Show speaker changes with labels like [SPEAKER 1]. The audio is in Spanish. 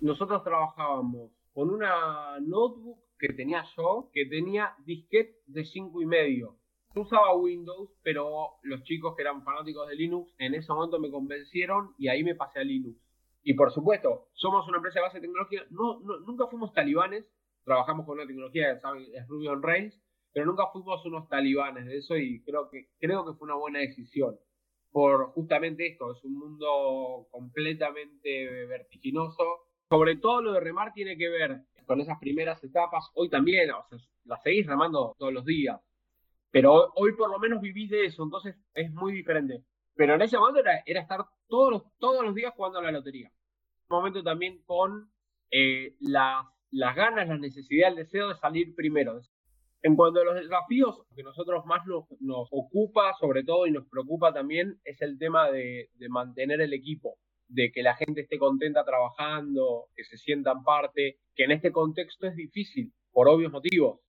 [SPEAKER 1] nosotros trabajábamos con una notebook que tenía yo, que tenía disquete de 5 y medio. Yo usaba Windows, pero los chicos que eran fanáticos de Linux en ese momento me convencieron y ahí me pasé a Linux. Y por supuesto, somos una empresa de base de tecnología, no, nunca fuimos talibanes, trabajamos con una tecnología que es Ruby on Rails, pero nunca fuimos unos talibanes de eso y creo que, creo que fue una buena decisión. Por justamente esto, es un mundo completamente vertiginoso. Sobre todo lo de remar tiene que ver con esas primeras etapas. Hoy también, las seguís remando todos los días. Pero hoy por lo menos vivís de eso, entonces es muy diferente. Pero en ese momento era, estar todos los, todos los días jugando a la lotería. Un momento también con eh, las, las ganas, la necesidad, el deseo de salir primero. En cuanto a los desafíos, que nosotros más nos, ocupa sobre todo y nos preocupa también es el tema de, mantener el equipo, de que la gente esté contenta trabajando, que se sientan parte, que en este contexto es difícil, por obvios motivos.